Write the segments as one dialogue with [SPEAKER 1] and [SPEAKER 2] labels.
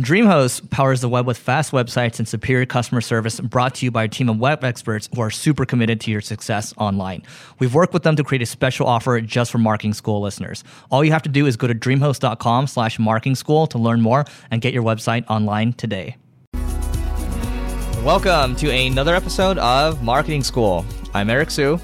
[SPEAKER 1] DreamHost powers the web with fast websites and superior customer service brought to you by a team of web experts who are super committed to your success online. We've worked with them to create a special offer just for marketing school listeners. All you have to do is go to dreamhost.com slash marketing school to learn more and get your website online today. Welcome to another episode of Marketing School. I'm Eric Siu.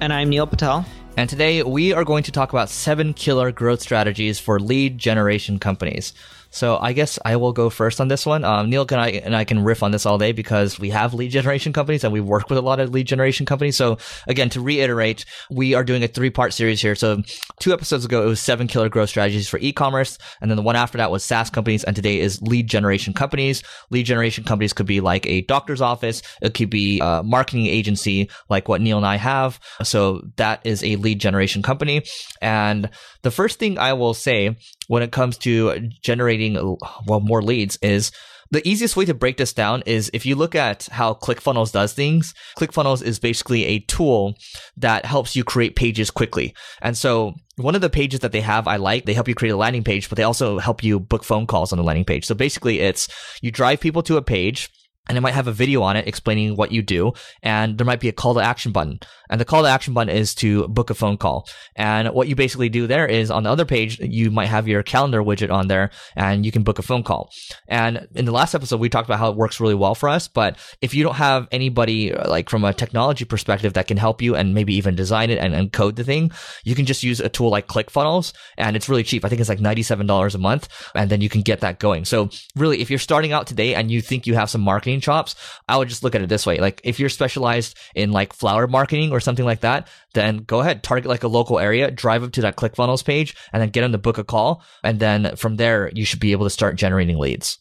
[SPEAKER 2] And I'm Neil Patel.
[SPEAKER 1] And today we are going to talk about seven killer growth strategies for lead generation companies. So I guess I will go first on this one. Um, Neil can I and I can riff on this all day because we have lead generation companies and we work with a lot of lead generation companies. So again, to reiterate, we are doing a three part series here. So two episodes ago, it was seven killer growth strategies for e-commerce. And then the one after that was SaaS companies. And today is lead generation companies. Lead generation companies could be like a doctor's office. It could be a marketing agency like what Neil and I have. So that is a lead generation company. And the first thing I will say when it comes to generating well more leads is the easiest way to break this down is if you look at how ClickFunnels does things, ClickFunnels is basically a tool that helps you create pages quickly. And so one of the pages that they have I like, they help you create a landing page, but they also help you book phone calls on the landing page. So basically it's you drive people to a page and it might have a video on it explaining what you do and there might be a call to action button. And the call to action button is to book a phone call. And what you basically do there is on the other page you might have your calendar widget on there and you can book a phone call. And in the last episode we talked about how it works really well for us but if you don't have anybody uh, like from a technology perspective that can help you and maybe even design it and, and code the thing you can just use a tool like ClickFunnels and it's really cheap. I think it's like $97 a month and then you can get that going. So really if you're starting out today and you think you have some marketing marketing chops, I would just look at it this way. Like if you're specialized in like flower marketing or something like that, then go ahead, target like a local area, drive up to that ClickFunnels page and then get them to book a call. And then from there, you should be able to start generating leads.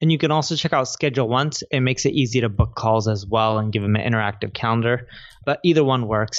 [SPEAKER 2] And you can also check out ScheduleOnce. It makes it easy to book calls as well and give them an interactive calendar. But either one works.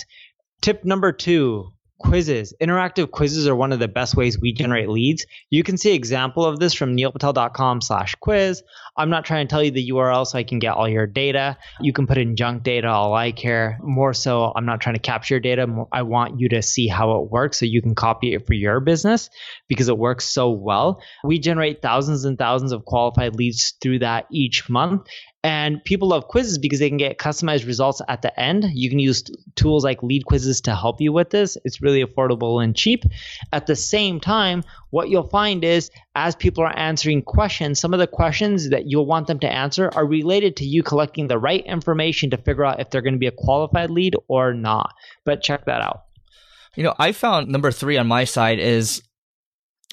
[SPEAKER 2] Tip number two quizzes. Interactive quizzes are one of the best ways we generate leads. You can see example of this from neilpatel.com slash quiz. I'm not trying to tell you the URL so I can get all your data. You can put in junk data, all I care. More so, I'm not trying to capture data. I want you to see how it works so you can copy it for your business because it works so well. We generate thousands and thousands of qualified leads through that each month. And people love quizzes because they can get customized results at the end. You can use tools like LeadQuizzes to help you with this. It's really affordable and cheap. At the same time, what you'll find is as people are answering questions, some of the questions that you'll want them to answer are related to you collecting the right information to figure out if they're going to be a qualified lead or not. But check that out.
[SPEAKER 1] You know, I found number three on my side is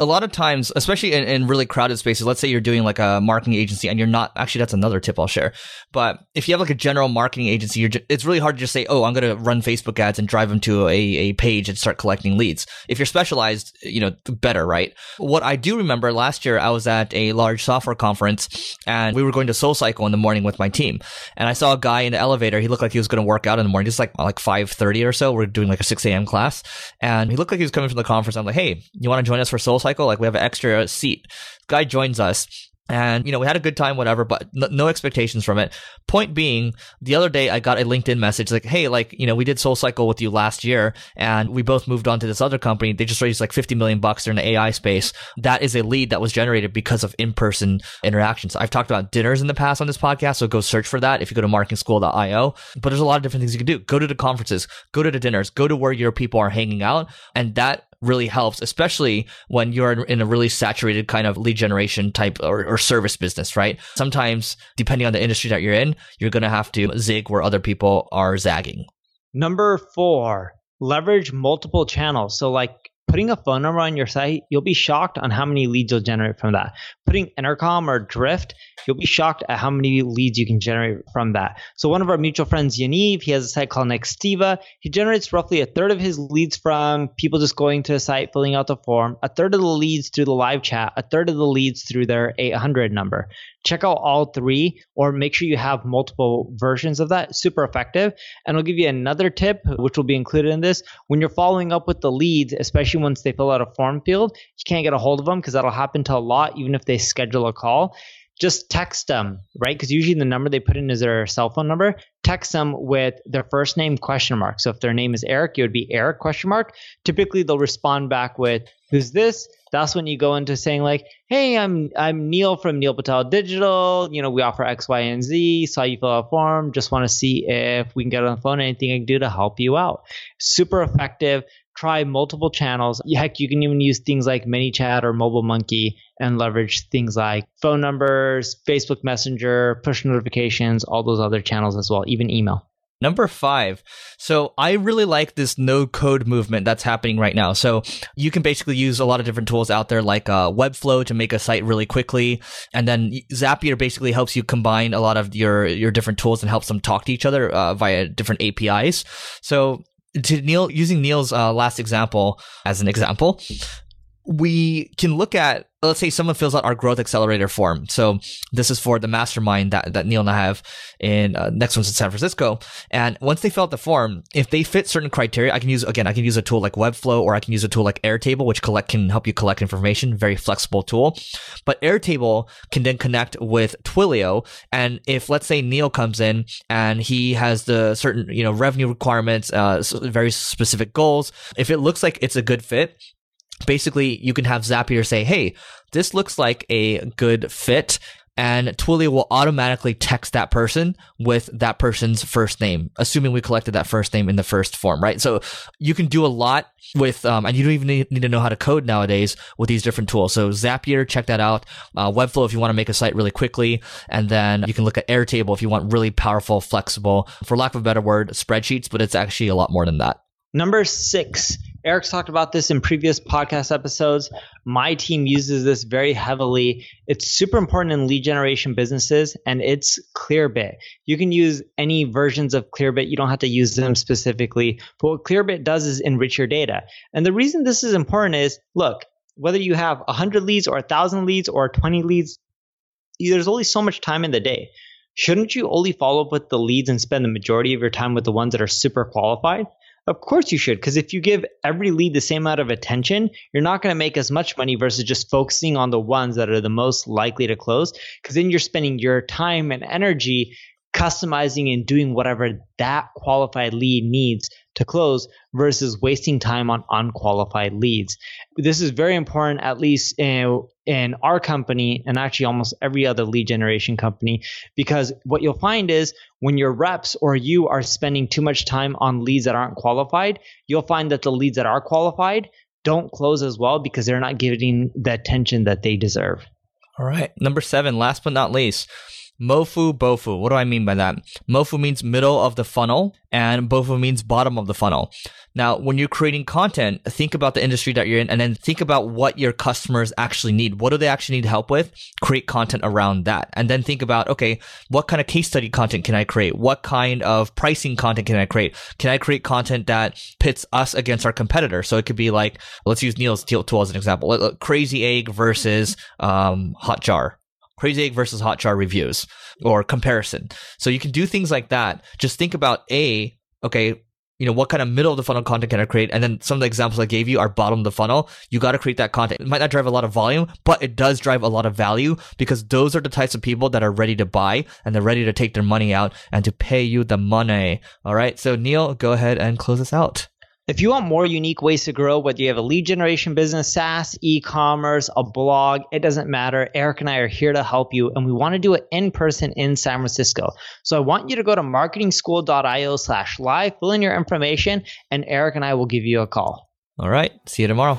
[SPEAKER 1] a lot of times, especially in, in, really crowded spaces, let's say you're doing like a marketing agency and you're not actually that's another tip I'll share. But if you have like a general marketing agency, it's really hard to just say, oh, I'm going to run Facebook ads and drive them to a, a page and start collecting leads. If you're specialized, you know, better, right? What I do remember last year, I was at a large software conference and we were going to SoulCycle in the morning with my team. And I saw a guy in the elevator. He looked like he was going to work out in the morning, just like like 5:30 or so. We're doing like a 6 a.m. class, and he looked like he was coming from the conference. I'm like, hey, you want to join us for SoulCycle? Like we have an extra seat. Guy joins us and, you know, we had a good time, whatever, but no, expectations from it. Point being, the other day I got a LinkedIn message like, Hey, like, you know, we did SoulCycle with you last year and we both moved on to this other company. They just raised like 50 million bucks. They're in the AI space. That is a lead that was generated because of in-person interactions. I've talked about dinners in the past on this podcast. So go search for that if you go to marketingschool.io. But there's a lot of different things you can do. Go to the conferences, go to the dinners, go to where your people are hanging out. And that really helps, especially when you're in a really saturated kind of lead generation type or, or service business, right? Sometimes, depending on the industry that you're in, you're going to have to zig where other people are zagging.
[SPEAKER 2] Number four, leverage multiple channels. So, like putting a phone number on your site, you'll be shocked on how many leads you'll generate from that. Putting Intercom or Drift, you'll be shocked at how many leads you can generate from that. So one of our mutual friends, Yaniv, he has a site called Nextiva. He generates roughly a third of his leads from people just going to a site, filling out the form, a third of the leads through the live chat, a third of the leads through their 800 number. Check out all three or make sure you have multiple versions of that. Super effective. And I'll give you another tip, which will be included in this. When you're following up with the leads, especially once they fill out a form field, you can't get a hold of them because that'll happen to a lot, even if they schedule a call just text them, right? Because usually the number they put in is their cell phone number. Text them with their first name question mark. So if their name is Eric, it would be Eric question mark. Typically they'll respond back with who's this? That's when you go into saying like, hey, I'm I'm Neil from Neil Patel Digital. You know, we offer X, Y, and Z. Saw you fill out a form. Just want to see if we can get on the phone. Anything I can do to help you out. Super effective try multiple channels. Heck, you can even use things like ManyChat or MobileMonkey and leverage things like phone numbers, Facebook Messenger, push notifications, all those other channels as well, even email.
[SPEAKER 1] Number five. So I really like this no code movement that's happening right now. So you can basically use a lot of different tools out there like uh, Webflow to make a site really quickly. And then Zapier basically helps you combine a lot of your, your different tools and helps them talk to each other uh, via different APIs. So to Neil, using Neil's uh, last example as an example, we can look at let's say someone fills out our growth accelerator form. So this is for the mastermind that, that Neil and I have in uh, next one's in San Francisco. And once they fill out the form, if they fit certain criteria, I can use, again, I can use a tool like Webflow or I can use a tool like Airtable, which collect can help you collect information. Very flexible tool. But Airtable can then connect with Twilio. And if let's say Neil comes in and he has the certain, you know, revenue requirements, uh, very specific goals, if it looks like it's a good fit, basically you can have Zapier say, hey, this looks like a good fit. And Twilio will automatically text that person with that person's first name, assuming we collected that first name in the first form, right? So you can do a lot with, um, and you don't even need, to know how to code nowadays with these different tools. So Zapier, check that out. Uh, Webflow if you want to make a site really quickly, and then you can look at Airtable if you want really powerful, flexible, for lack of a better word, spreadsheets. But it's actually a lot more than that.
[SPEAKER 2] Number six Eric's talked about this in previous podcast episodes. My team uses this very heavily. It's super important in lead generation businesses, and it's Clearbit. You can use any versions of Clearbit. You don't have to use them specifically. But what Clearbit does is enrich your data. And the reason this is important is look, whether you have 100 leads or 1,000 leads or 20 leads, there's only so much time in the day. Shouldn't you only follow up with the leads and spend the majority of your time with the ones that are super qualified? Of course you should, because if you give every lead the same amount of attention, you're not going to make as much money versus just focusing on the ones that are the most likely to close. Because then you're spending your time and energy customizing and doing whatever that qualified lead needs to close versus wasting time on unqualified leads. This is very important, at least in, in our company and actually almost every other lead generation company, because what you'll find is when your reps or you are spending too much time on leads that aren't qualified, you'll find that the leads that are qualified don't close as well because they're not getting the attention that they deserve.
[SPEAKER 1] All right. Number seven, last but not least Mofu Bofu. What do I mean by that? Mofu means middle of the funnel and Bofu means bottom of the funnel. Now, when you're creating content, think about the industry that you're in and then think about what your customers actually need. What do they actually need help with? Create content around that. And then think about, okay, what kind of case study content can I create? What kind of pricing content can I create? Can I create content that pits us against our competitor? So it could be like, let's use Neil's tool as an example. Crazy Egg versus um, Hotjar Crazy Egg versus Hotjar reviews or comparison. So you can do things like that. Just think about A, okay, you know, what kind of middle of the funnel content can I create? And then some of the examples I gave you are bottom of the funnel. You got to create that content. It might not drive a lot of volume, but it does drive a lot of value because those are the types of people that are ready to buy and they're ready to take their money out and to pay you the money. All right. So Neil, go ahead and close us out.
[SPEAKER 2] If you want more unique ways to grow, whether you have a lead generation business, SaaS, e-commerce, a blog, it doesn't matter. Eric and I are here to help you, and we want to do it in person in San Francisco. So I want you to go to marketingschool.io slash live, fill in your information, and Eric and I will give you a call.
[SPEAKER 1] All right. See you tomorrow.